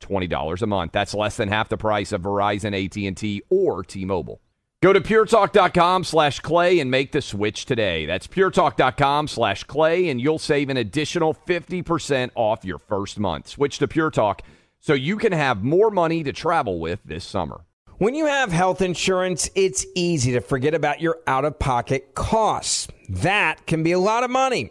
$20 a month. That's less than half the price of Verizon, AT&T, or T-Mobile. Go to puretalk.com slash clay and make the switch today. That's puretalk.com slash clay, and you'll save an additional 50% off your first month. Switch to Pure Talk so you can have more money to travel with this summer. When you have health insurance, it's easy to forget about your out of pocket costs. That can be a lot of money,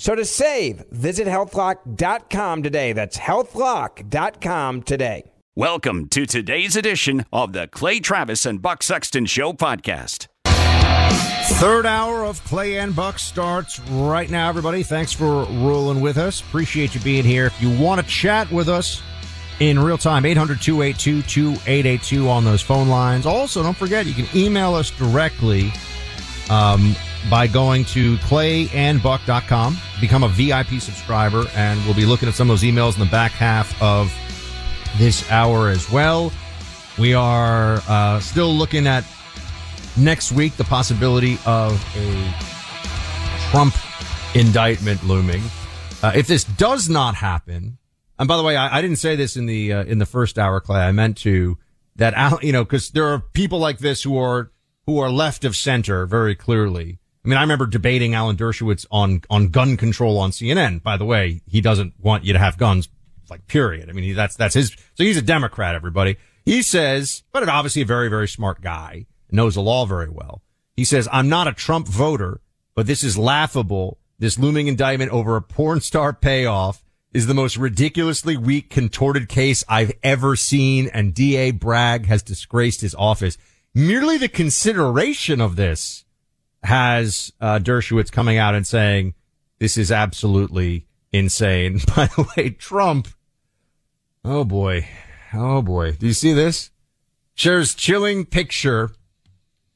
So to save, visit healthlock.com today. That's healthlock.com today. Welcome to today's edition of the Clay Travis and Buck Sexton Show podcast. Third hour of Clay and Buck starts right now, everybody. Thanks for rolling with us. Appreciate you being here. If you want to chat with us in real time, 800 282 2882 on those phone lines. Also, don't forget, you can email us directly um, by going to clayandbuck.com, become a VIP subscriber, and we'll be looking at some of those emails in the back half of this hour as well. We are uh, still looking at next week the possibility of a Trump indictment looming. Uh, if this does not happen, and by the way, I, I didn't say this in the uh, in the first hour, Clay. I meant to that you know because there are people like this who are who are left of center very clearly. I mean, I remember debating Alan Dershowitz on on gun control on CNN. By the way, he doesn't want you to have guns, like period. I mean, he, that's that's his. So he's a Democrat. Everybody. He says, but obviously a very very smart guy knows the law very well. He says, I'm not a Trump voter, but this is laughable. This looming indictment over a porn star payoff is the most ridiculously weak, contorted case I've ever seen. And DA Bragg has disgraced his office. Merely the consideration of this has uh, Dershowitz coming out and saying, this is absolutely insane. By the way, Trump, oh boy, oh boy. Do you see this? Shares chilling picture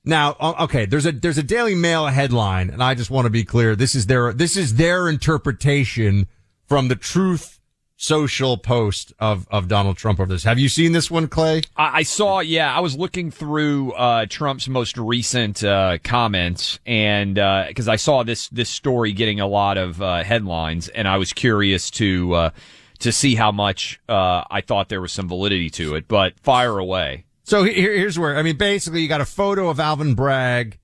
now, okay, there's a there's a Daily Mail headline, and I just want to be clear. This is their this is their interpretation from the Truth Social post of of Donald Trump over this. Have you seen this one, Clay? I, I saw. Yeah, I was looking through uh, Trump's most recent uh, comments, and because uh, I saw this this story getting a lot of uh, headlines, and I was curious to uh, to see how much uh, I thought there was some validity to it. But fire away. So here, here's where I mean, basically, you got a photo of Alvin Bragg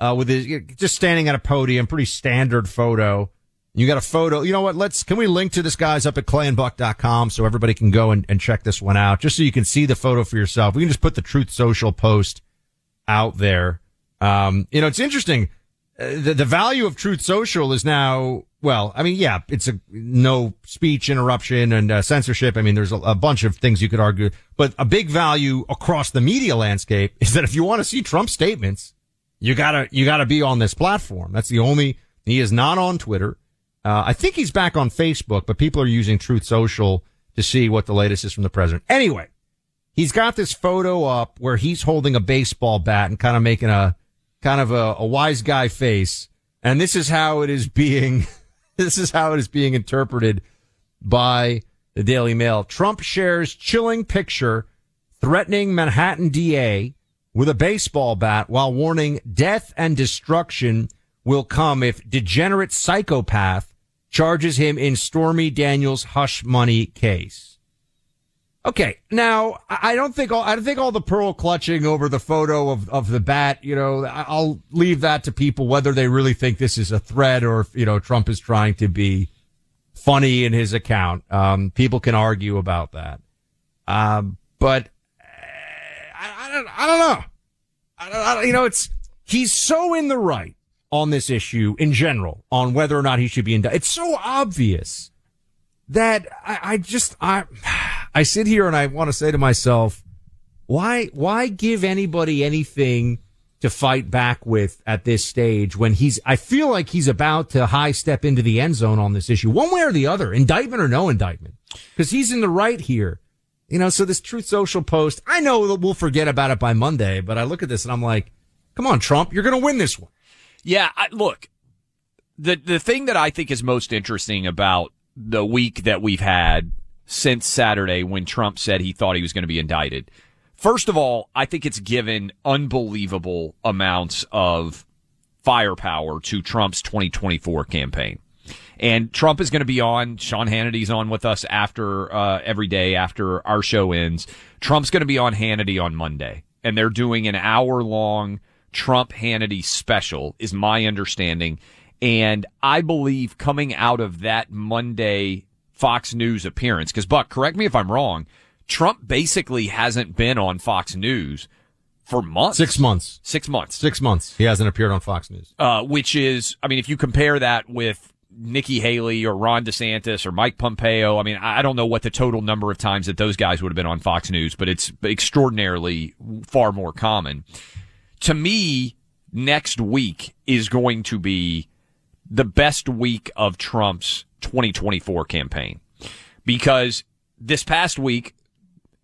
uh, with his just standing at a podium, pretty standard photo. You got a photo. You know what? Let's can we link to this guy's up at clayandbuck.com so everybody can go and, and check this one out, just so you can see the photo for yourself. We can just put the Truth Social post out there. Um, you know, it's interesting. Uh, the, the value of Truth Social is now well, I mean, yeah, it's a no speech interruption and uh, censorship. I mean, there's a, a, bunch of things you could argue, but a big value across the media landscape is that if you want to see Trump statements, you gotta, you gotta be on this platform. That's the only, he is not on Twitter. Uh, I think he's back on Facebook, but people are using Truth Social to see what the latest is from the president. Anyway, he's got this photo up where he's holding a baseball bat and kind of making a, kind of a, a wise guy face. And this is how it is being this is how it is being interpreted by the Daily Mail. Trump shares chilling picture threatening Manhattan DA with a baseball bat while warning death and destruction will come if degenerate psychopath charges him in Stormy Daniels hush money case. Okay, now I don't think all I don't think all the pearl clutching over the photo of, of the bat. You know, I'll leave that to people whether they really think this is a threat or if you know Trump is trying to be funny in his account. Um, people can argue about that, um, but I, I, don't I don't know. I don't, I don't, you know, it's he's so in the right on this issue in general on whether or not he should be indicted. It's so obvious that I, I just I I sit here and I want to say to myself, why why give anybody anything to fight back with at this stage when he's I feel like he's about to high step into the end zone on this issue, one way or the other, indictment or no indictment, because he's in the right here. You know, so this Truth Social post, I know we'll forget about it by Monday, but I look at this and I'm like, come on, Trump, you're going to win this one. Yeah, I, look, the the thing that I think is most interesting about the week that we've had since Saturday when Trump said he thought he was going to be indicted. First of all, I think it's given unbelievable amounts of firepower to Trump's 2024 campaign. And Trump is going to be on. Sean Hannity's on with us after uh, every day after our show ends. Trump's going to be on Hannity on Monday, and they're doing an hour long Trump Hannity special, is my understanding. And I believe coming out of that Monday Fox News appearance, because Buck, correct me if I'm wrong, Trump basically hasn't been on Fox News for months. Six months. Six months. Six months. He hasn't appeared on Fox News. Uh, which is, I mean, if you compare that with Nikki Haley or Ron DeSantis or Mike Pompeo, I mean, I don't know what the total number of times that those guys would have been on Fox News, but it's extraordinarily far more common. To me, next week is going to be the best week of Trump's 2024 campaign because this past week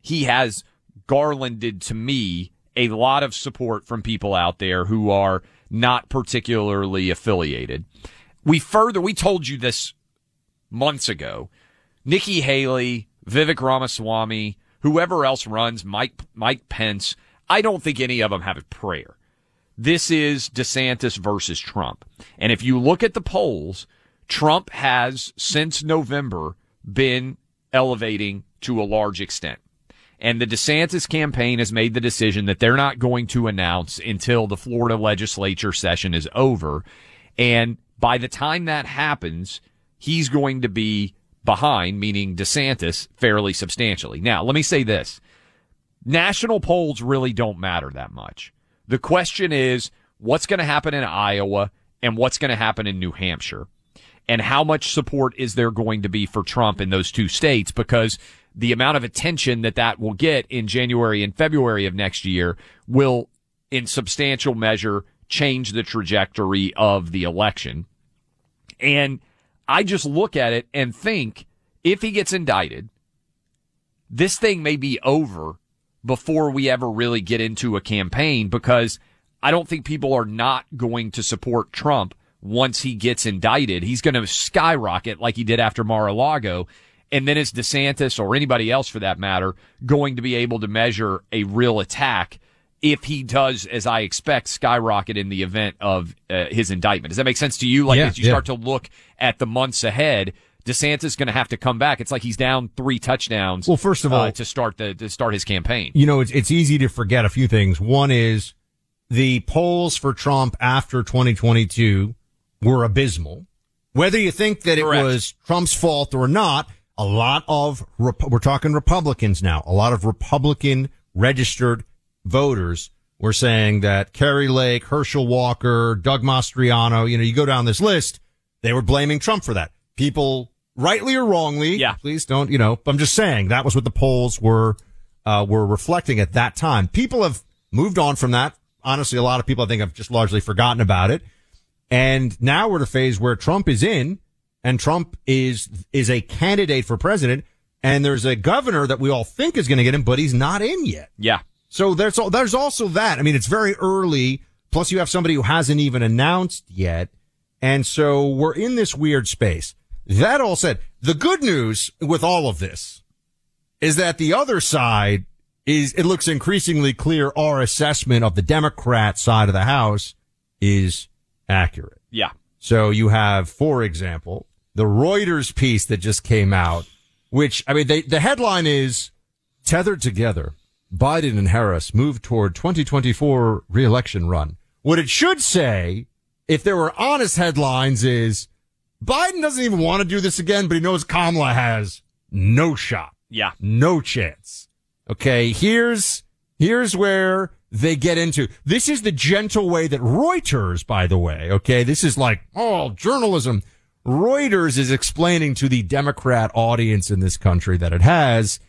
he has garlanded to me a lot of support from people out there who are not particularly affiliated. We further, we told you this months ago. Nikki Haley, Vivek Ramaswamy, whoever else runs, Mike, Mike Pence, I don't think any of them have a prayer. This is DeSantis versus Trump. And if you look at the polls, Trump has since November been elevating to a large extent. And the DeSantis campaign has made the decision that they're not going to announce until the Florida legislature session is over. And by the time that happens, he's going to be behind, meaning DeSantis, fairly substantially. Now, let me say this. National polls really don't matter that much. The question is what's going to happen in Iowa and what's going to happen in New Hampshire? And how much support is there going to be for Trump in those two states? Because the amount of attention that that will get in January and February of next year will, in substantial measure, change the trajectory of the election. And I just look at it and think if he gets indicted, this thing may be over before we ever really get into a campaign because I don't think people are not going to support Trump once he gets indicted. He's going to skyrocket like he did after Mar-a-Lago. And then is DeSantis or anybody else for that matter going to be able to measure a real attack if he does, as I expect, skyrocket in the event of uh, his indictment? Does that make sense to you? Like yeah, as you yeah. start to look at the months ahead, DeSantis is going to have to come back. It's like he's down three touchdowns. Well, first of all, uh, to start the to start his campaign. You know, it's it's easy to forget a few things. One is the polls for Trump after 2022 were abysmal. Whether you think that it was Trump's fault or not, a lot of we're talking Republicans now. A lot of Republican registered voters were saying that Kari Lake, Herschel Walker, Doug Mastriano, you know, you go down this list, they were blaming Trump for that. People, rightly or wrongly, Yeah. please don't, you know, I'm just saying that was what the polls were, uh, were reflecting at that time. People have moved on from that. Honestly, a lot of people I think have just largely forgotten about it. And now we're at a phase where Trump is in and Trump is, is a candidate for president. And there's a governor that we all think is going to get him, but he's not in yet. Yeah. So there's there's also that. I mean, it's very early. Plus, you have somebody who hasn't even announced yet, and so we're in this weird space. That all said, the good news with all of this is that the other side is. It looks increasingly clear our assessment of the Democrat side of the House is accurate. Yeah. So you have, for example, the Reuters piece that just came out, which, I mean, they, the headline is tethered together. Biden and Harris move toward 2024 reelection run. What it should say, if there were honest headlines is Biden doesn't even want to do this again, but he knows Kamala has no shot. Yeah. No chance. Okay. Here's, here's where they get into. This is the gentle way that Reuters, by the way, okay, this is like, oh, journalism. Reuters is explaining to the Democrat audience in this country that it has,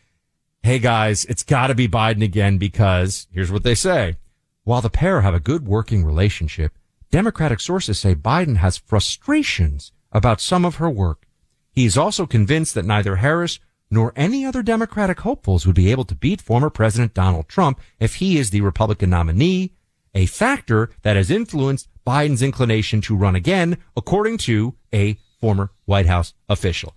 hey guys, it's got to be Biden again because here's what they say. While the pair have a good working relationship, Democratic sources say Biden has frustrations about some of her work. He is also convinced that neither Harris nor any other Democratic hopefuls would be able to beat former President Donald Trump if he is the Republican nominee, a factor that has influenced Biden's inclination to run again, according to a former White House official.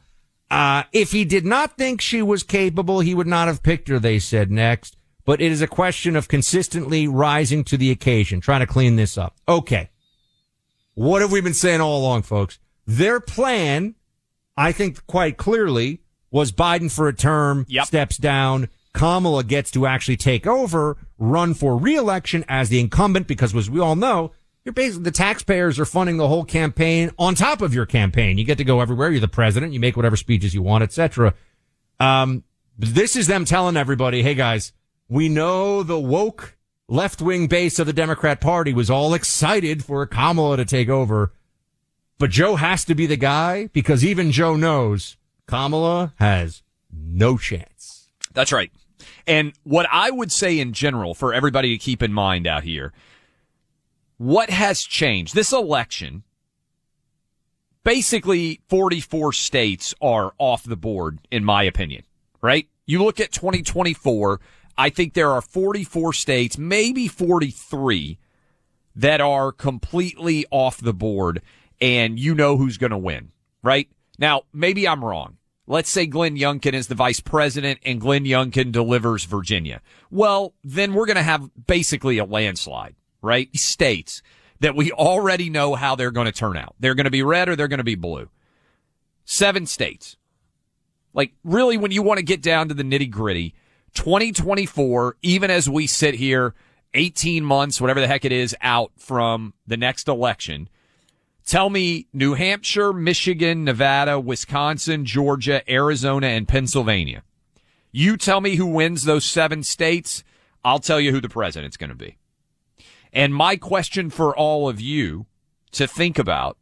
Uh, if he did not think she was capable, he would not have picked her, they said next. But it is a question of consistently rising to the occasion, trying to clean this up. Okay. What have we been saying all along, folks? Their plan, I think quite clearly, was Biden for a term, Yep. steps down. Kamala gets to actually take over, run for reelection as the incumbent, because as we all know, you're basically the taxpayers are funding the whole campaign on top of your campaign. You get to go everywhere. You're the president. You make whatever speeches you want, etc. Um, this is them telling everybody, hey guys, we know the woke left wing base of the Democrat Party was all excited for Kamala to take over, but Joe has to be the guy because even Joe knows Kamala has no chance. That's right. And what I would say in general for everybody to keep in mind out here, what has changed? This election, basically 44 states are off the board, in my opinion, right? You look at 2024, I think there are 44 states, maybe 43 that are completely off the board and you know who's going to win, right? Now, maybe I'm wrong. Let's say Glenn Youngkin is the vice president and Glenn Youngkin delivers Virginia. Well, then we're going to have basically a landslide, right? States that we already know how they're going to turn out. They're going to be red or they're going to be blue. Seven states. Like really, when you want to get down to the nitty gritty, 2024, even as we sit here 18 months, whatever the heck it is, out from the next election, tell me New Hampshire, Michigan, Nevada, Wisconsin, Georgia, Arizona, and Pennsylvania. You tell me who wins those seven states. I'll tell you who the president's going to be. And my question for all of you to think about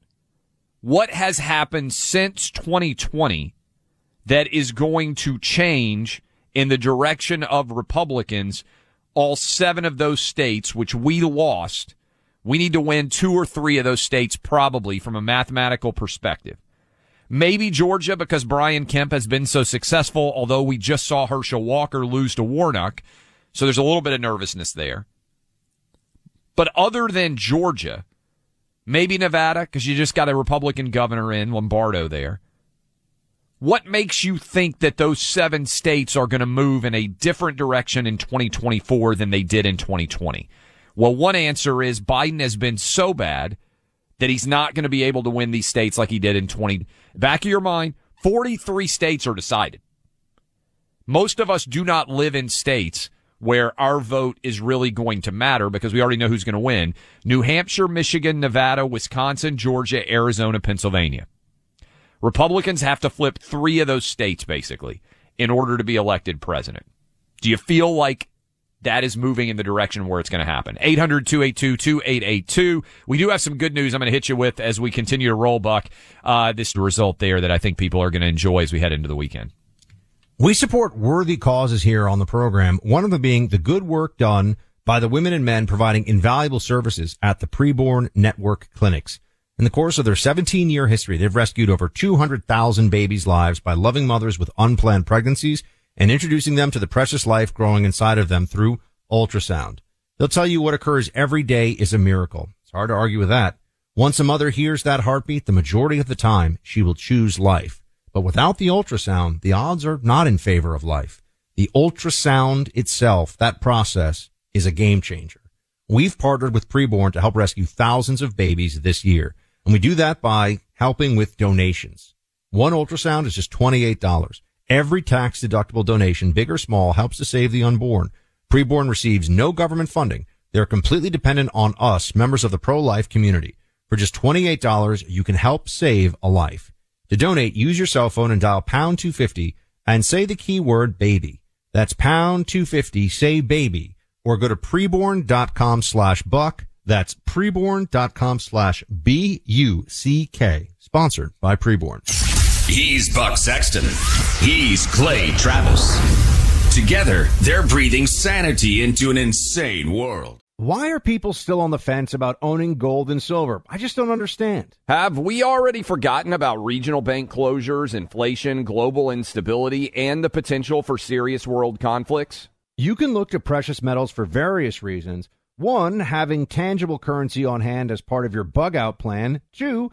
what has happened since 2020 that is going to change in the direction of Republicans, all seven of those states, which we lost, we need to win two or three of those states probably from a mathematical perspective. Maybe Georgia because Brian Kemp has been so successful, although we just saw Herschel Walker lose to Warnock. So there's a little bit of nervousness there. But other than Georgia, maybe Nevada because you just got a Republican governor in Lombardo there. What makes you think that those seven states are going to move in a different direction in 2024 than they did in 2020? Well, one answer is Biden has been so bad that he's not going to be able to win these states like he did in 20. Back of your mind, 43 states are decided. Most of us do not live in states where our vote is really going to matter because we already know who's going to win. New Hampshire, Michigan, Nevada, Wisconsin, Georgia, Arizona, Pennsylvania. Republicans have to flip three of those states basically in order to be elected president. Do you feel like that is moving in the direction where it's going to happen? 800-282-2882. We do have some good news I'm going to hit you with as we continue to roll buck, uh, this result there that I think people are going to enjoy as we head into the weekend. We support worthy causes here on the program, one of them being the good work done by the women and men providing invaluable services at the preborn network clinics. In the course of their 17 year history, they've rescued over 200,000 babies' lives by loving mothers with unplanned pregnancies and introducing them to the precious life growing inside of them through ultrasound. They'll tell you what occurs every day is a miracle. It's hard to argue with that. Once a mother hears that heartbeat, the majority of the time she will choose life. But without the ultrasound, the odds are not in favor of life. The ultrasound itself, that process, is a game changer. We've partnered with Preborn to help rescue thousands of babies this year. And we do that by helping with donations. One ultrasound is just $28. Every tax deductible donation, big or small, helps to save the unborn. Preborn receives no government funding. They're completely dependent on us, members of the pro-life community. For just $28, you can help save a life. To donate, use your cell phone and dial pound 250 and say the keyword baby. That's pound 250, say baby, or go to preborn.com slash buck. That's preborn.com slash B-U-C-K. Sponsored by Preborn. He's Buck Sexton. He's Clay Travis. Together, they're breathing sanity into an insane world. Why are people still on the fence about owning gold and silver? I just don't understand. Have we already forgotten about regional bank closures, inflation, global instability, and the potential for serious world conflicts? You can look to precious metals for various reasons. One, having tangible currency on hand as part of your bug out plan. Two,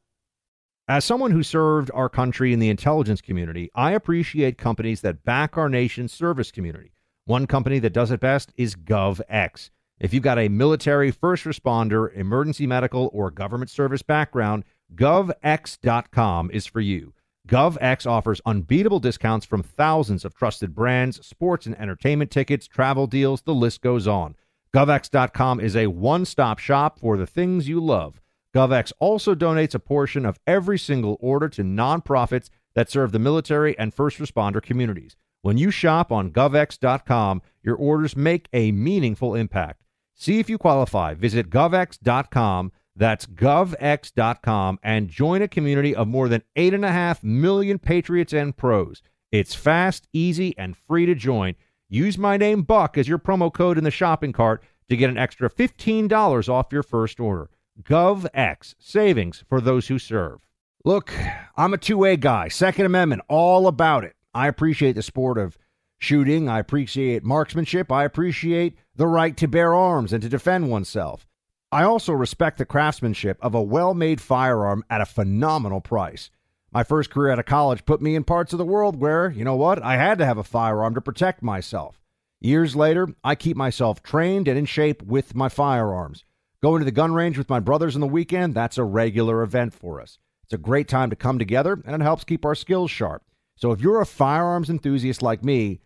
As someone who served our country in the intelligence community, I appreciate companies that back our nation's service community. One company that does it best is GovX. If you've got a military, first responder, emergency medical, or government service background, govx.com is for you. GovX offers unbeatable discounts from thousands of trusted brands, sports and entertainment tickets, travel deals, the list goes on. GovX.com is a one stop shop for the things you love. GovX also donates a portion of every single order to nonprofits that serve the military and first responder communities. When you shop on GovX.com, your orders make a meaningful impact. See if you qualify. Visit GovX.com that's govx.com and join a community of more than 8.5 million patriots and pros. It's fast, easy, and free to join. Use my name Buck as your promo code in the shopping cart to get an extra $15 off your first order. GovX, savings for those who serve. Look, I'm a 2A guy, Second Amendment, all about it. I appreciate the sport of shooting, I appreciate marksmanship, I appreciate the right to bear arms and to defend oneself. I also respect the craftsmanship of a well made firearm at a phenomenal price. My first career out of college put me in parts of the world where, you know what, I had to have a firearm to protect myself. Years later, I keep myself trained and in shape with my firearms. Going to the gun range with my brothers on the weekend, that's a regular event for us. It's a great time to come together and it helps keep our skills sharp. So if you're a firearms enthusiast like me,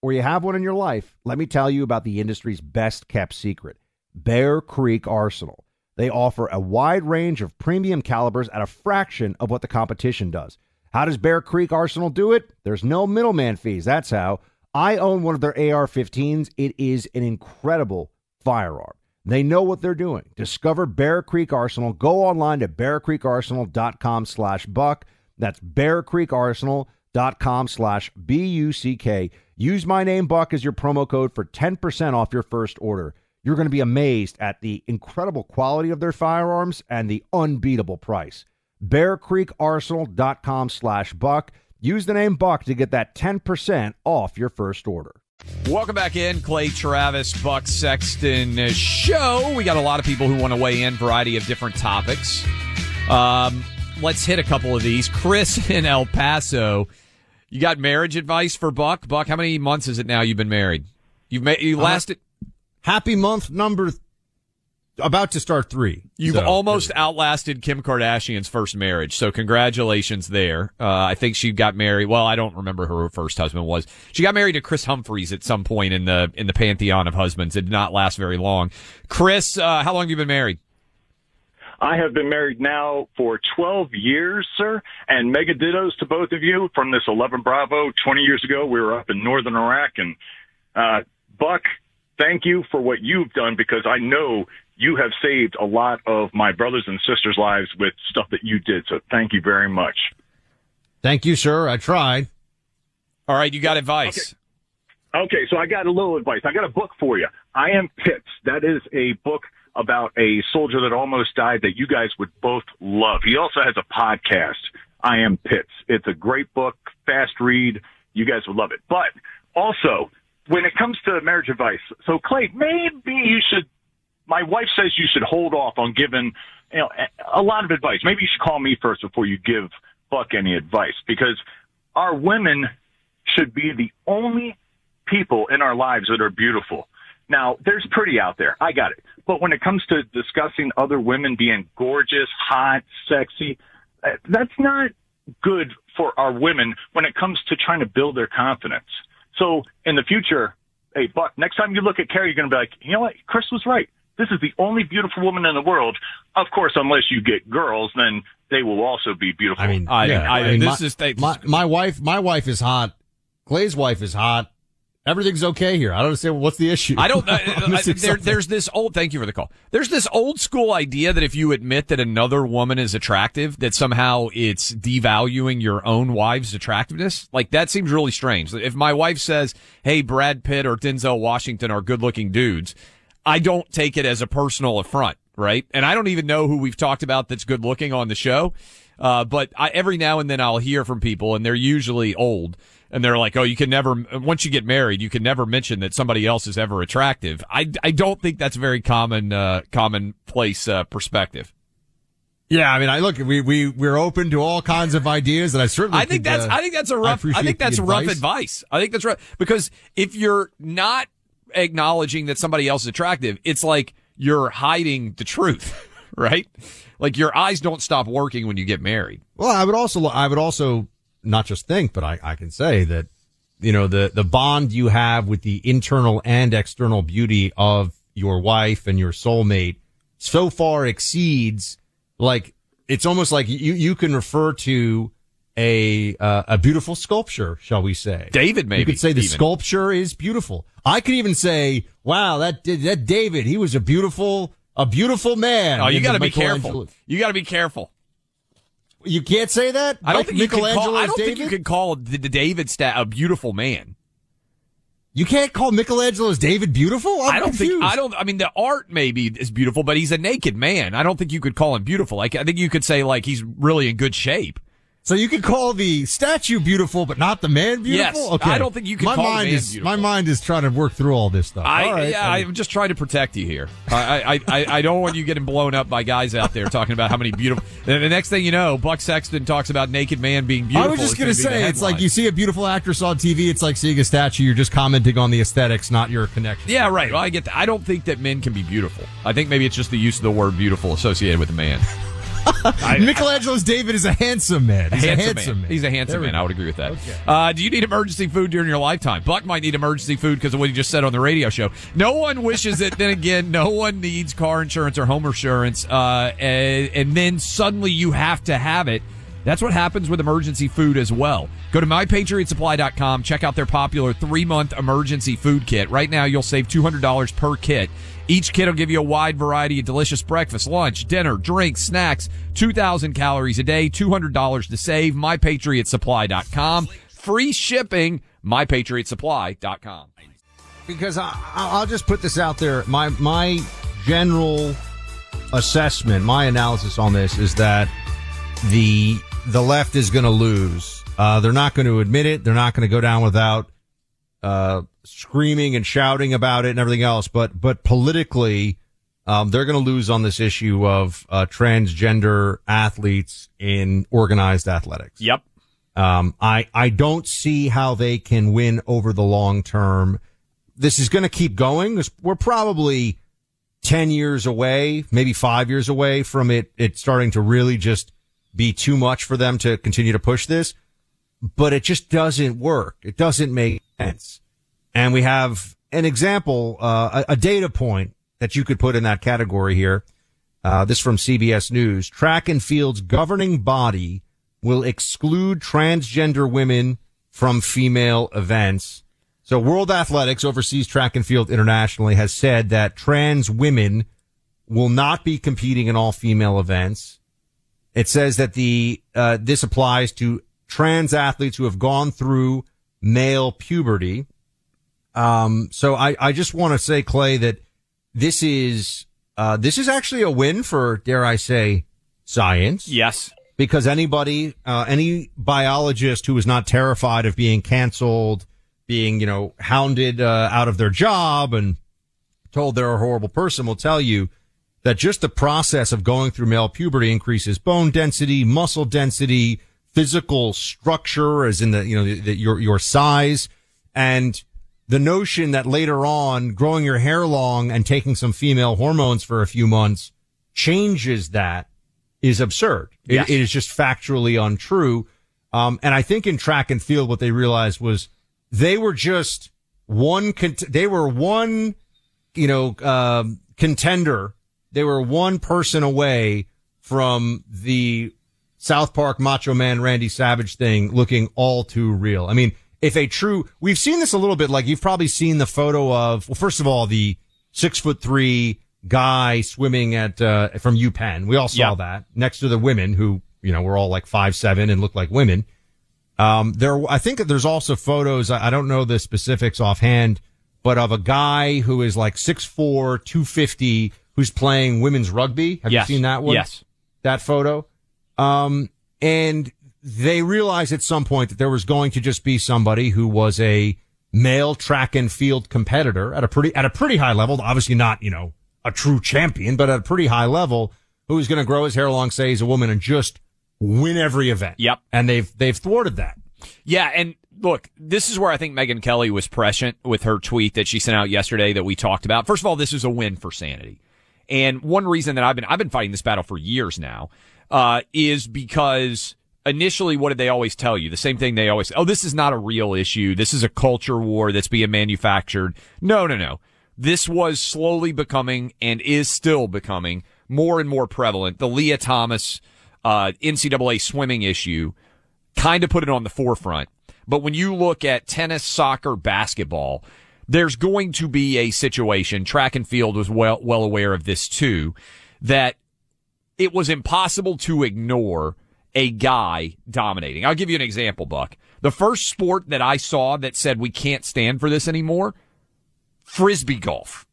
or you have one in your life, let me tell you about the industry's best kept secret. Bear Creek Arsenal. They offer a wide range of premium calibers at a fraction of what the competition does. How does Bear Creek Arsenal do it? There's no middleman fees. That's how. I own one of their AR 15s. It is an incredible firearm. They know what they're doing. Discover Bear Creek Arsenal. Go online to bearcreekarsenal.com slash buck. That's bearcreekarsenal.com slash B-U-C-K. Use my name, Buck, as your promo code for 10% off your first order. You're going to be amazed at the incredible quality of their firearms and the unbeatable price. BearCreekArsenal.com slash Buck. Use the name Buck to get that 10% off your first order. Welcome back in, Clay Travis, Buck Sexton show. We got a lot of people who want to weigh in, variety of different topics. Um, let's hit a couple of these. Chris in El Paso, you got marriage advice for Buck? Buck, how many months is it now you've been married? You've ma- you lasted. Uh, happy month number about to start three. You've so, almost outlasted Kim Kardashian's first marriage, so congratulations there. Uh, I think she got married. Well, I don't remember who her first husband was. She got married to Kris Humphries at some point in the in the pantheon of husbands. It did not last very long. Chris, uh, how long have you been married? I have been married now for 12 years, sir, and mega dittos to both of you from this 11 Bravo. 20 years ago, we were up in northern Iraq, and uh, Buck, thank you for what you've done because I know you have saved a lot of my brothers and sisters' lives with stuff that you did. So thank you very much. Thank you, sir. I tried. All right, you got advice. Okay, so I got a little advice. I got a book for you. I Am Pitts. That is a book about a soldier that almost died that you guys would both love. He also has a podcast, I Am Pitts. It's a great book, fast read. You guys would love it. But also, when it comes to marriage advice, so Clay, maybe you should, my wife says you should hold off on giving, you know, a lot of advice. Maybe you should call me first before you give Buck any advice because our women should be the only people in our lives that are beautiful. Now, there's pretty out there. I got it. But when it comes to discussing other women being gorgeous, hot, sexy, uh, that's not good for our women when it comes to trying to build their confidence. So in the future, hey, Buck, next time you look at Carrie, you're going to be like, you know what? Chris was right. This is the only beautiful woman in the world. Of course, unless you get girls, then they will also be beautiful. I mean, I- yeah, I- mean, this my, is they- my my wife. My wife is hot. Clay's wife is hot. Everything's okay here. I don't understand what's the issue. I don't. Uh, I'm uh, missing there, there's this old. Thank you for the call. There's this old school idea that if you admit that another woman is attractive, that somehow it's devaluing your own wife's attractiveness. Like that seems really strange. If my wife says, "Hey, Brad Pitt or Denzel Washington are good-looking dudes," I don't take it as a personal affront, right? And I don't even know who we've talked about that's good-looking on the show. Uh, but I, every now and then I'll hear from people, and they're usually old, and they're like, "Oh, you can never. Once you get married, you can never mention that somebody else is ever attractive." I, I don't think that's a very common uh, commonplace uh, perspective. Yeah, I mean, I look. We we we're open to all kinds of ideas, and I certainly. I think could, that's uh, I think that's a rough. I, appreciate think that's rough advice. advice. I think that's right because if you're not acknowledging that somebody else is attractive, it's like you're hiding the truth, right? Like your eyes don't stop working when you get married. Well, I would also, I would also not just think, but I, I can say that, you know, the, the bond you have with the internal and external beauty of your wife and your soulmate so far exceeds, like, it's almost like you, you can refer to a, uh, a beautiful sculpture, shall we say. David, maybe You could say the even. sculpture is beautiful. I could even say, wow, that, that David, he was a beautiful, a beautiful man. Oh, you got to be careful. You got to be careful. You can't say that. I don't think you call. Michelangelo's I don't think David? you can call the, the David stat a beautiful man. You can't call Michelangelo's David beautiful. I'm I don't confused. think. I don't. I mean, the art maybe is beautiful, but he's a naked man. I don't think you could call him beautiful. Like I think you could say like he's really in good shape. So you can call the statue beautiful, but not the man beautiful. Yes. okay. I don't think you can My call the mind is beautiful. my mind is trying to work through all this stuff. I, all right. yeah, I mean, I'm just trying to protect you here. I, I, I, I don't want you getting blown up by guys out there talking about how many beautiful. The next thing you know, Buck Sexton talks about naked man being beautiful. I was just gonna say, it's like you see a beautiful actress on TV. It's like seeing a statue. You're just commenting on the aesthetics, not your connection. Yeah, right. Well, I get that. I don't think that men can be beautiful. I think maybe it's just the use of the word beautiful associated with a man. Michelangelo's David is a handsome man. He's a handsome, man. He's a handsome man. go. I would agree with that. Uh, do you need emergency food during your lifetime? Buck might need emergency food because of what he just said on the radio show. No one wishes it. then again, no one needs car insurance or home insurance. Uh, and, and then suddenly you have to have it. That's what happens with emergency food as well. Go to mypatriotsupply.com. Check out their popular three month emergency food kit. Right now, you'll save $200 per kit. Each kit will give you a wide variety of delicious breakfast, lunch, dinner, drinks, snacks, 2,000 calories a day, $200 to save. MyPatriotSupply.com. Free shipping. MyPatriotSupply.com. because I, I'll just put this out there. My my general assessment, my analysis on this is that the the left is going to lose. Uh, they're not going to admit it. They're not going to go down without uh, screaming and shouting about it and everything else. But but politically, um, they're going to lose on this issue of uh, transgender athletes in organized athletics. Yep. Um, I, I don't see how they can win over the long term. This is going to keep going. We're probably 10 years away, maybe five years away from it, it starting to really just be too much for them to continue to push this. But it just doesn't work. It doesn't make sense. And we have an example, uh, a, a data point that you could put in that category here. Uh, this from CBS News. Track and field's governing body will exclude transgender women from female events. So World Athletics oversees track and field internationally has said that trans women will not be competing in all female events. It says that the uh, this applies to trans athletes who have gone through male puberty. Um, so I, I just want to say, Clay, that this is uh, this is actually a win for, dare I say, science. Yes. Because anybody, uh, any biologist who is not terrified of being canceled, being, you know, hounded uh, out of their job and told they're a horrible person will tell you that just the process of going through male puberty increases bone density, muscle density, physical structure, as in the, you know, the, the, your, your size. And the notion that later on growing your hair long and taking some female hormones for a few months changes that is absurd. It, it is just factually untrue. Um, and I think in track and field, what they realized was they were just one, cont- they were one, you know, um, contender. They were one person away from the South Park Macho Man Randy Savage thing looking all too real. I mean, if a true, we've seen this a little bit, like you've probably seen the photo of, well, first of all, the six foot three guy swimming at, uh, from UPenn. We all saw Yeah. that next to the women who, you know, were all like five, seven and looked like women. Um, there, I think there's also photos. I don't know the specifics offhand, but of a guy who is like 6'4", 250, who's playing women's rugby. Have yes. you seen that one? Yes. That photo. Um, and they realized at some point that there was going to just be somebody who was a male track and field competitor at a pretty, at a pretty high level. Obviously not, you know, a true champion, but at a pretty high level who is going to grow his hair long, say he's a woman and just win every event. Yep. And they've, they've thwarted that. Yeah, and look, this is where I think Megyn Kelly was prescient with her tweet that she sent out yesterday that we talked about. First of all, this is a win for sanity. And one reason that I've been I've been fighting this battle for years now uh, is because initially, what did they always tell you? The same thing they always oh, this is not a real issue. This is a culture war that's being manufactured. No, no, no. This was slowly becoming and is still becoming more and more prevalent. The Lia Thomas uh, NCAA swimming issue kind of put it on the forefront. But when you look at tennis, soccer, basketball, there's going to be a situation. Track and field was well well aware of this too, that it was impossible to ignore a guy dominating. I'll give you an example, Buck. The first sport that I saw that said we can't stand for this anymore, frisbee golf.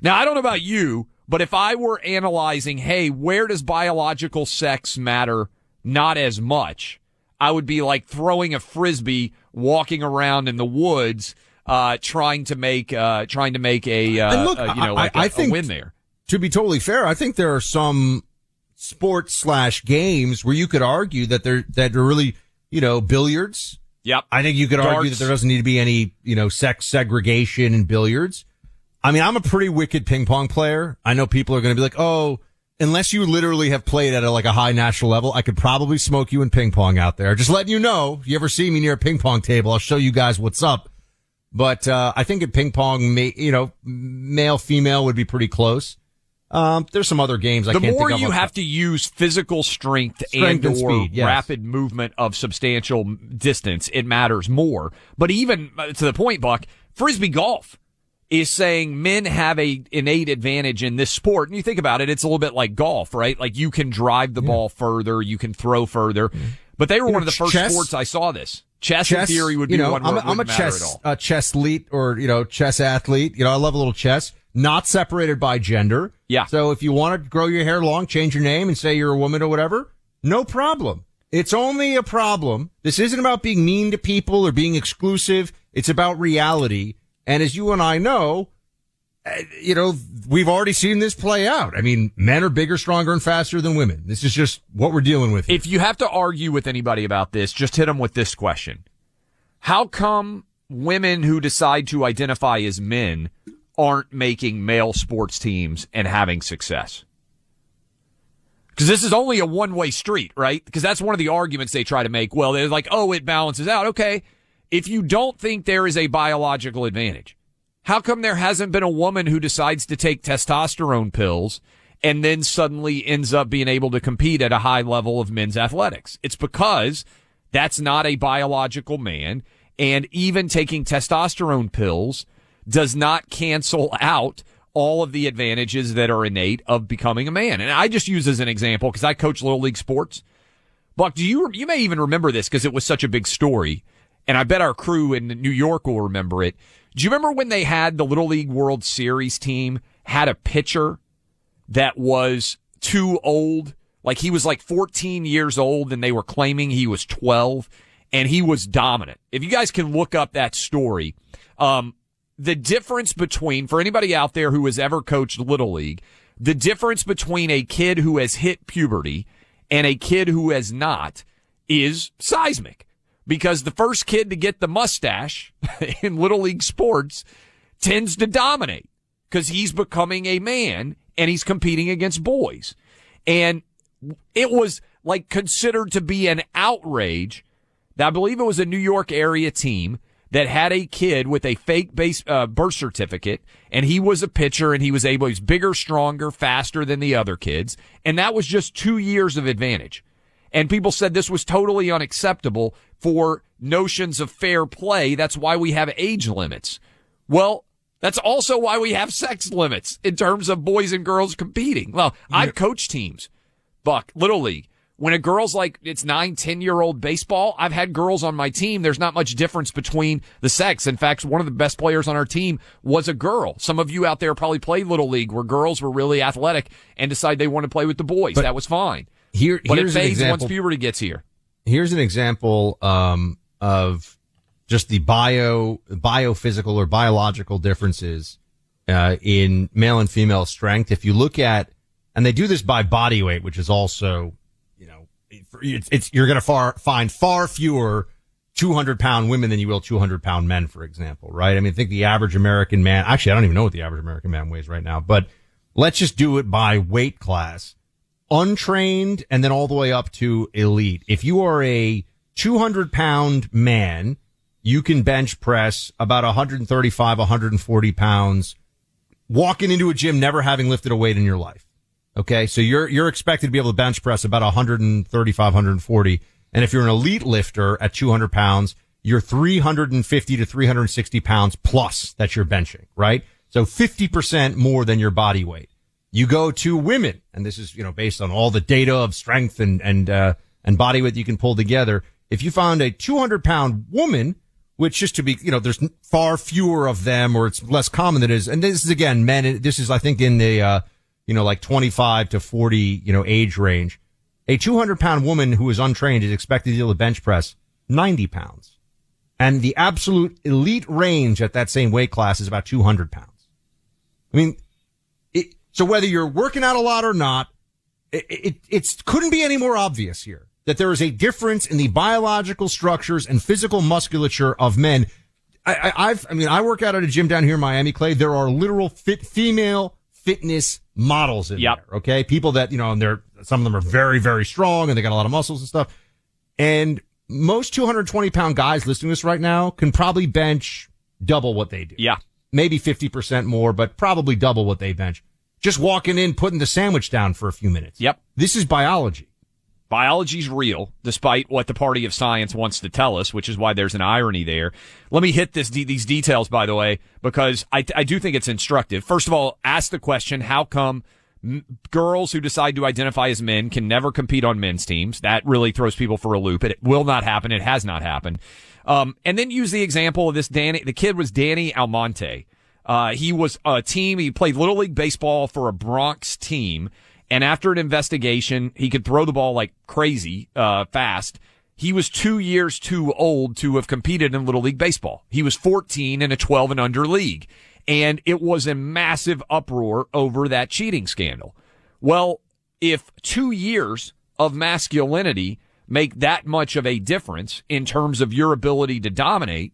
Now, I don't know about you, but if I were analyzing, hey, where does biological sex matter? Not as much. I would be like throwing a frisbee, walking around in the woods, uh, trying to make, uh, trying to make a, uh, look, you know, I- like I a- a think- win there. to be totally fair, I think there are some sports slash games where you could argue that they're, that are really, you know, billiards. Yep. I think you could argue that there doesn't need to be any, you know, sex segregation in billiards. I mean, I'm a pretty wicked ping pong player. I know people are going to be like, oh, unless you literally have played at a, like a high national level, I could probably smoke you in ping pong out there. Just letting you know, if you ever see me near a ping pong table, I'll show you guys what's up. But, uh, I think at ping pong, you know, male, female would be pretty close. Um, there's some other games I the can't more think of. you have to use physical strength, Strength and, and or speed, yes. rapid movement of substantial distance, it matters more. But even uh, to the point, Buck, frisbee golf is saying men have a innate advantage in this sport. And you think about it, it's a little bit like golf, right? Like you can drive the ball further, you can throw further. But they were one of the first chess- sports I saw this. Chess, in theory would be you know, one I'm, a- I'm a chess, a chess elite or, you know, chess athlete. You know, I love a little chess, not separated by gender. Yeah. So if you want to grow your hair long, change your name and say you're a woman or whatever, no problem. It's only a problem. This isn't about being mean to people or being exclusive. It's about reality. And as you and I know, you know, we've already seen this play out. I mean, men are bigger, stronger, and faster than women. This is just what we're dealing with. here. if you have to argue with anybody about this, just hit them with this question. How come women who decide to identify as men aren't making male sports teams and having success? Because this is only a one way street, right? Because that's one of the arguments they try to make. Well, they're like, oh, it balances out. Okay. If you don't think there is a biological advantage, how come there hasn't been a woman who decides to take testosterone pills and then suddenly ends up being able to compete at a high level of men's athletics? It's because that's not a biological man. And even taking testosterone pills does not cancel out all of the advantages that are innate of becoming a man. And I just use as an example because I coach little league sports. Buck, do you you may even remember this because it was such a big story, and I bet our crew in New York will remember it. Do you remember when they had the Little League World Series team had a pitcher that was too old? Like he was like 14 years old and they were claiming he was 12 and he was dominant. If you guys can look up that story, um, the difference between, for anybody out there who has ever coached Little League, the difference between a kid who has hit puberty and a kid who has not is seismic because the first kid to get the mustache in little league sports tends to dominate because he's becoming a man and he's competing against boys. And it was like considered to be an outrage. I believe it was a New York area team that had a kid with a fake base uh, birth certificate, and he was a pitcher, and he was able, he's bigger, stronger, faster than the other kids, and that was just two years of advantage. And people said this was totally unacceptable for notions of fair play. That's why we have age limits. Well, that's also why we have sex limits in terms of boys and girls competing. Well, I've coached teams, Buck, Little League, when a girl's like it's nine, ten year old baseball, I've had girls on my team. There's not much difference between the sex. In fact, one of the best players on our team was a girl. Some of you out there probably played little league where girls were really athletic and decide they want to play with the boys. But that was fine. Here, But it here's an fades example. once puberty gets here. Here's an example um, of just the bio biophysical or biological differences uh, in male and female strength. If you look at, and they do this by body weight, which is also, you know, it's, it's you're going to far find far fewer 200 pound women than you will 200 pound men, for example, right? I mean, think the average American man, actually, I don't even know what the average American man weighs right now, but let's just do it by weight class untrained and then all the way up to elite. If you are a 200 pound man, you can bench press about 135, 140 pounds walking into a gym, never having lifted a weight in your life. Okay. So you're, you're expected to be able to bench press about 135, 140. And if you're an elite lifter at 200 pounds, you're 350 to 360 pounds plus that you're benching, right? So 50% more than your body weight. You go to women, and this is, you know, based on all the data of strength and, and, uh, and body weight you can pull together. If you found a 200 pound woman, which just to be, you know, there's far fewer of them or it's less common than it is. And this is again, men, this is, I think in the, uh, you know, like 25 to 40, you know, age range. A 200 pound woman who is untrained is expected to deal with bench press 90 pounds. And the absolute elite range at that same weight class is about 200 pounds. I mean, so whether you're working out a lot or not, it, it, it couldn't be any more obvious here that there is a difference in the biological structures and physical musculature of men. I, I, I've, I mean, I work out at a gym down here in Miami, Clay. There are literal fit female fitness models in Yep. there. Okay. People that, you know, and they're, some of them are very, very strong and they got a lot of muscles and stuff. And most 220 pound guys listening to this right now can probably bench double what they do Yeah. maybe 50% more, but probably double what they bench. Just walking in, putting the sandwich down for a few minutes. Yep. This is biology. Biology's real, despite what the party of science wants to tell us, which is why there's an irony there. Let me hit this these details, by the way, because I, I do think it's instructive. First of all, ask the question: How come girls who decide to identify as men can never compete on men's teams? That really throws people for a loop. It will not happen. It has not happened. Um, and then use the example of this Danny. The kid was Danny Almonte. Uh, he was a team. He played little league baseball for a Bronx team. And after an investigation, he could throw the ball like crazy, uh, fast. He was two years too old to have competed in Little League Baseball. He was 14 in a 12 and under league. And it was a massive uproar over that cheating scandal. Well, if two years of masculinity make that much of a difference in terms of your ability to dominate,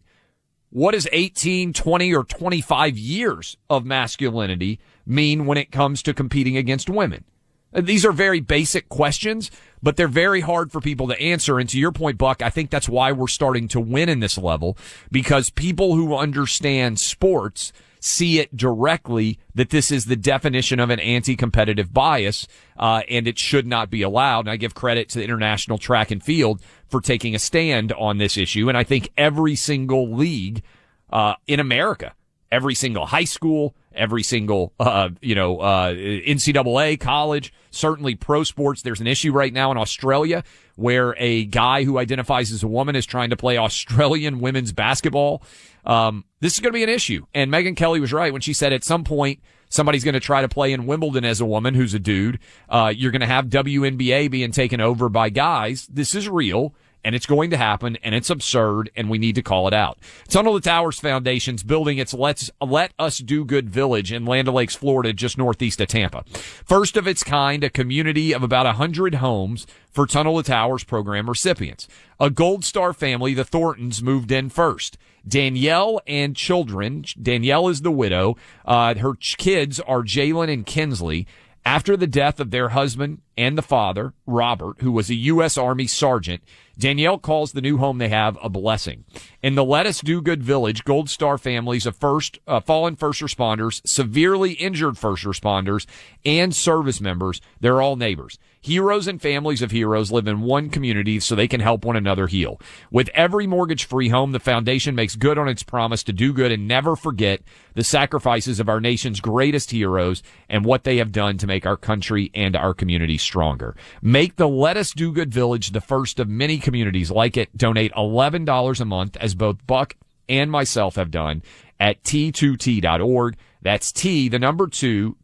what does 18, 20, or 25 years of masculinity mean when it comes to competing against women? Uh, These are very basic questions, but they're very hard for people to answer. And to your point, Buck, I think that's why we're starting to win in this level because people who understand sports see it directly that this is the definition of an anti-competitive bias, uh, and it should not be allowed. And I give credit to the International Track and Field for taking a stand on this issue. And I think every single league uh, in America, every single high school, every single, uh, you know, uh, NCAA, college, certainly pro sports. There's an issue right now in Australia where a guy who identifies as a woman is trying to play Australian women's basketball. Um, this is going to be an issue. And Megyn Kelly was right when she said at some point, somebody's going to try to play in Wimbledon as a woman who's a dude. Uh, you're going to have WNBA being taken over by guys. This is real and it's going to happen and it's absurd and we need to call it out. Tunnel to Towers Foundation's building its Let's Let Us Do Good Village in Land O'Lakes, Florida, just northeast of Tampa. First of its kind, a community of about a hundred homes for Tunnel to Towers program recipients. A Gold Star family, the Thorntons, moved in first. Danielle and children. Danielle is the widow. Uh, her kids are Jalen and Kinsley. After the death of their husband and the father, Robert, who was a U.S. Army sergeant, Danielle calls the new home they have a blessing. In the Let Us Do Good Village, Gold Star families of first uh, fallen first responders, severely injured first responders, and service members, they're all neighbors. Heroes and families of heroes live in one community so they can help one another heal. With every mortgage free home, the foundation makes good on its promise to do good and never forget the sacrifices of our nation's greatest heroes and what they have done to make our country and our community stronger. Make the Let Us Do Good Village the first of many communities like it. Donate $11 a month as both Buck and myself have done at t2t.org. That's T, the number two,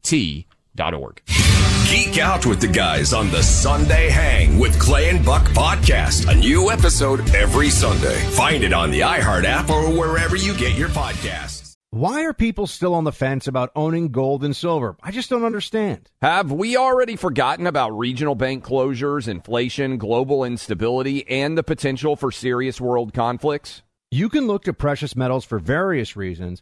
T.org. Geek out with the guys on the Sunday Hang with Clay and Buck podcast. A new episode every Sunday. Find it on the iHeart app or wherever you get your podcasts. Why are people still on the fence about owning gold and silver? I just don't understand. Have we already forgotten about regional bank closures, inflation, global instability, and the potential for serious world conflicts? You can look to precious metals for various reasons.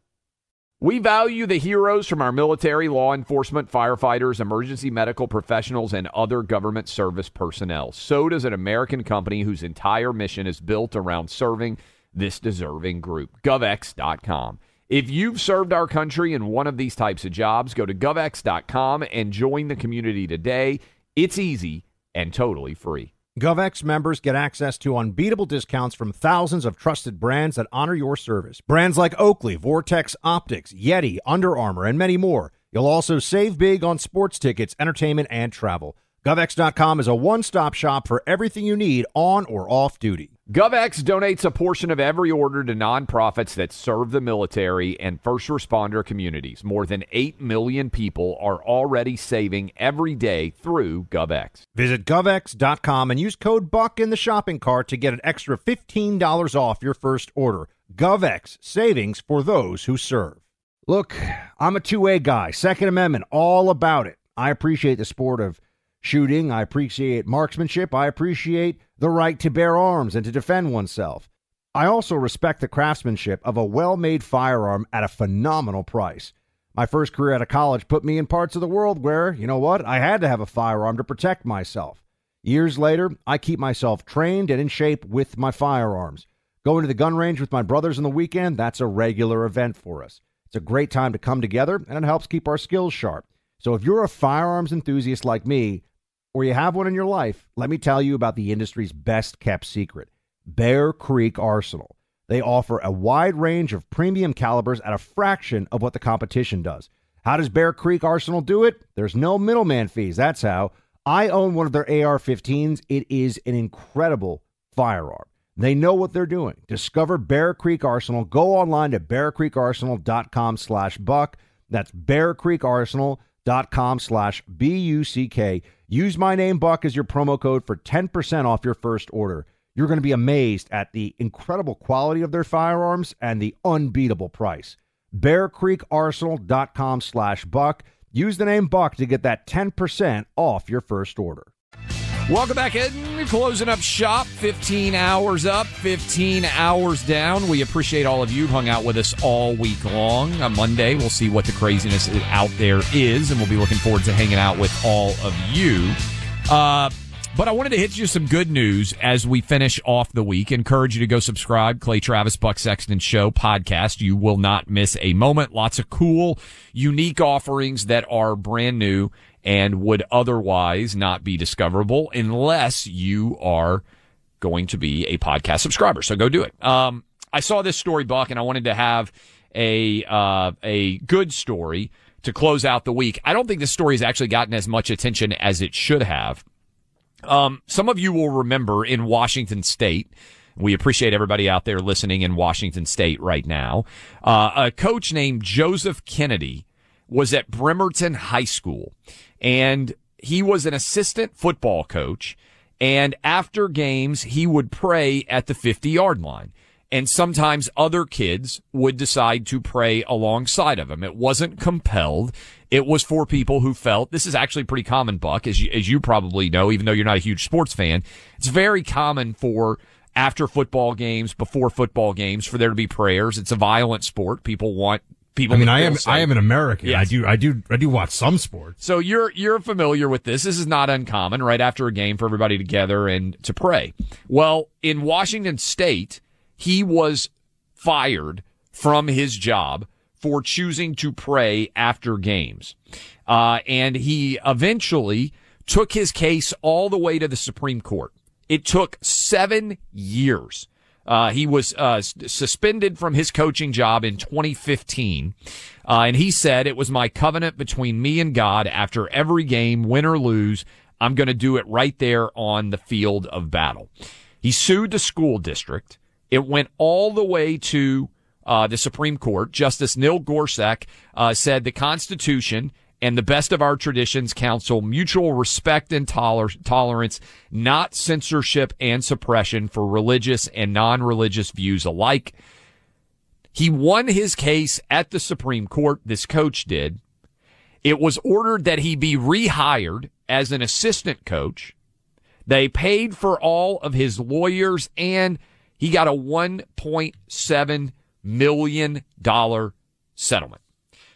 We value the heroes from our military, law enforcement, firefighters, emergency medical professionals, and other government service personnel. So does an American company whose entire mission is built around serving this deserving group. GovX.com. If you've served our country in one of these types of jobs, go to govx.com and join the community today. It's easy and totally free. GovX members get access to unbeatable discounts from thousands of trusted brands that honor your service. Brands like Oakley, Vortex Optics, Yeti, Under Armour, and many more. You'll also save big on sports tickets, entertainment, and travel. GovX.com is a one stop shop for everything you need on or off duty. GovX donates a portion of every order to nonprofits that serve the military and first responder communities. More than 8 million people are already saving every day through GovX. Visit GovX.com and use code BUCK in the shopping cart to get an extra $15 off your first order. GovX, savings for those who serve. Look, I'm a 2A guy, Second Amendment, all about it. I appreciate the sport of shooting. I appreciate marksmanship. I appreciate the right to bear arms and to defend oneself. I also respect the craftsmanship of a well made firearm at a phenomenal price. My first career out of college put me in parts of the world where, you know what, I had to have a firearm to protect myself. Years later, I keep myself trained and in shape with my firearms. Going to the gun range with my brothers on the weekend, that's a regular event for us. It's a great time to come together and it helps keep our skills sharp. So if you're a firearms enthusiast like me, or you have one in your life, let me tell you about the industry's best kept secret Bear Creek Arsenal. They offer a wide range of premium calibers at a fraction of what the competition does. How does Bear Creek Arsenal do it? There's no middleman fees. That's how. I own one of their AR 15s. It is an incredible firearm. They know what they're doing. Discover Bear Creek Arsenal. Go online to bearcreekarsenal.com slash buck. That's Bear Creek Arsenal dot com slash B-U-C-K. Use my name Buck as your promo code for 10% off your first order. You're going to be amazed at the incredible quality of their firearms and the unbeatable price. BearCreekArsenal.com slash Buck. Use the name Buck to get that 10% off your first order. Welcome back in. Closing up shop. 15 hours up, 15 hours down. We appreciate all of you hung out with us all week long. On Monday, we'll see what the craziness out there is, and we'll be looking forward to hanging out with all of you. Uh, but I wanted to hit you some good news as we finish off the week. Encourage you to go subscribe. Clay Travis Buck Sexton Show podcast. You will not miss a moment. Lots of cool, unique offerings that are brand new and would otherwise not be discoverable unless you are going to be a podcast subscriber. So go do it. Um, I saw this story, Buck, and I wanted to have a uh, a good story to close out the week. I don't think this story has actually gotten as much attention as it should have. Um, some of you will remember in Washington State. We appreciate everybody out there listening in Washington State right now. Uh, a coach named Joseph Kennedy was at Bremerton High School and he was an assistant football coach. And after games, he would pray at the 50 yard line. And sometimes other kids would decide to pray alongside of him. It wasn't compelled. It was for people who felt this is actually pretty common, Buck, as you, as you probably know, even though you're not a huge sports fan. It's very common for after football games, before football games, for there to be prayers. It's a violent sport. People want people. I mean, I am safe. I am an American. Yes. I do I do I do watch some sports. So you're you're familiar with this. This is not uncommon right after a game for everybody to gather and to pray. Well, in Washington state, he was fired from his job for choosing to pray after games. Uh, and he eventually took his case all the way to the Supreme Court. It took seven years. Uh, he was uh, suspended from his coaching job in 2015. Uh, and he said, It was my covenant between me and God after every game, win or lose. I'm going to do it right there on the field of battle. He sued the school district. It went all the way to uh, the Supreme Court. Justice Neil Gorsuch uh, said the Constitution and the best of our traditions counsel mutual respect and toler- tolerance, not censorship and suppression for religious and non-religious views alike. He won his case at the Supreme Court. This coach did. It was ordered that he be rehired as an assistant coach. They paid for all of his lawyers and he got a $1.7 million settlement.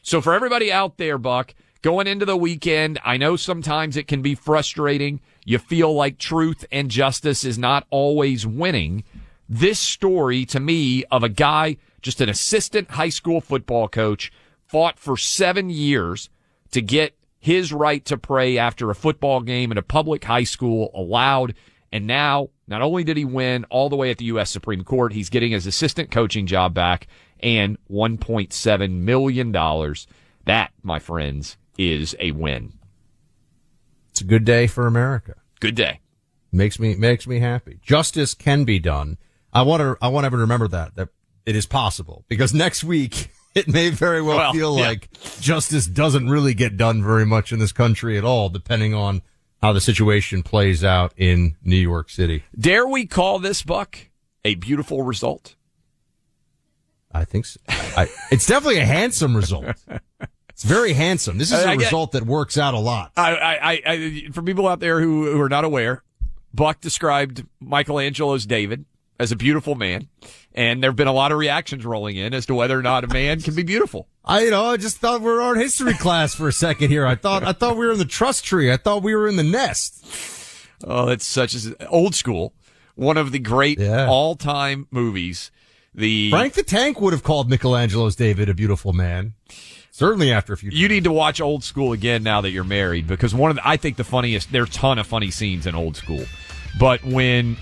So for everybody out there, Buck, going into the weekend, I know sometimes it can be frustrating. You feel like truth and justice is not always winning. This story to me of a guy, just an assistant high school football coach, fought for seven years to get his right to pray after a football game in a public high school allowed. And now, not only did he win all the way at the U.S. Supreme Court, he's getting his assistant coaching job back and $1.7 million. That, my friends, is a win. It's a good day for America. Good day. Makes me makes me happy. Justice can be done. I want to I want everyone to remember that that it is possible because next week it may very well, Well, feel yeah. like justice doesn't really get done very much in this country at all, depending on how the situation plays out in New York City. Dare we call this, Buck, a beautiful result? I think so. I, it's definitely a handsome result. It's very handsome. This is a result that works out a lot. I, I, I, I, for people out there who, who are not aware, Buck described Michelangelo's David as a beautiful man, and there have been a lot of reactions rolling in as to whether or not a man can be beautiful. I, you know, I just thought we were art history class for a second here. I thought, I thought we were in the trust tree. I thought we were in the nest. Oh, that's such as old school. One of the great Yeah. all-time movies. The Frank the Tank would have called Michelangelo's David a beautiful man. Certainly after a few. You need to watch Old School again now that you're married because one of the, I think the funniest there are a ton of funny scenes in Old School, but when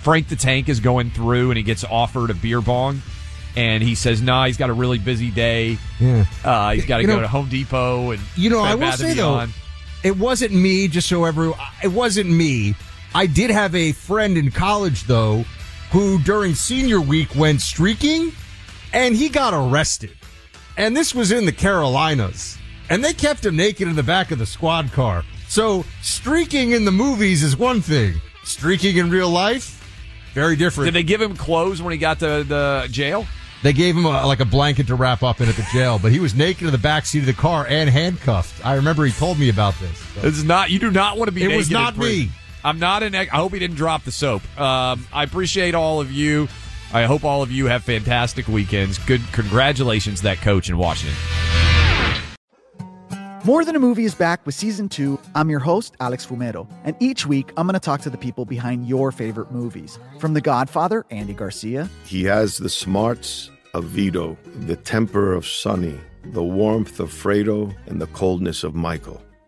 Frank the Tank is going through and he gets offered a beer bong, and he says, "Nah, he's got a really busy day. Yeah. Uh, he's got to go know- to Home Depot and You know, I will say though, it wasn't me. Just so everyone, it wasn't me. I did have a friend in college though, who during senior week went streaking, and he got arrested. And this was in the Carolinas. and they kept him naked in the back of the squad car. So streaking in the movies is one thing. Streaking in real life, very different. Did they give him clothes when he got to the jail? They gave him a, like a blanket to wrap up in at the jail, but he was naked in the back seat of the car and handcuffed. I remember he told me about this. So. It's not. You do not want to be. It was not me. I'm not an. I hope he didn't drop the soap. Um, I appreciate all of you. I hope all of you have fantastic weekends. Good. Congratulations, to that coach in Washington. More Than a Movie is back with season two. I'm your host, Alex Fumero, and each week I'm going to talk to the people behind your favorite movies. From The Godfather, Andy Garcia, He has the smarts of Vito, the temper of Sonny, the warmth of Fredo, and the coldness of Michael.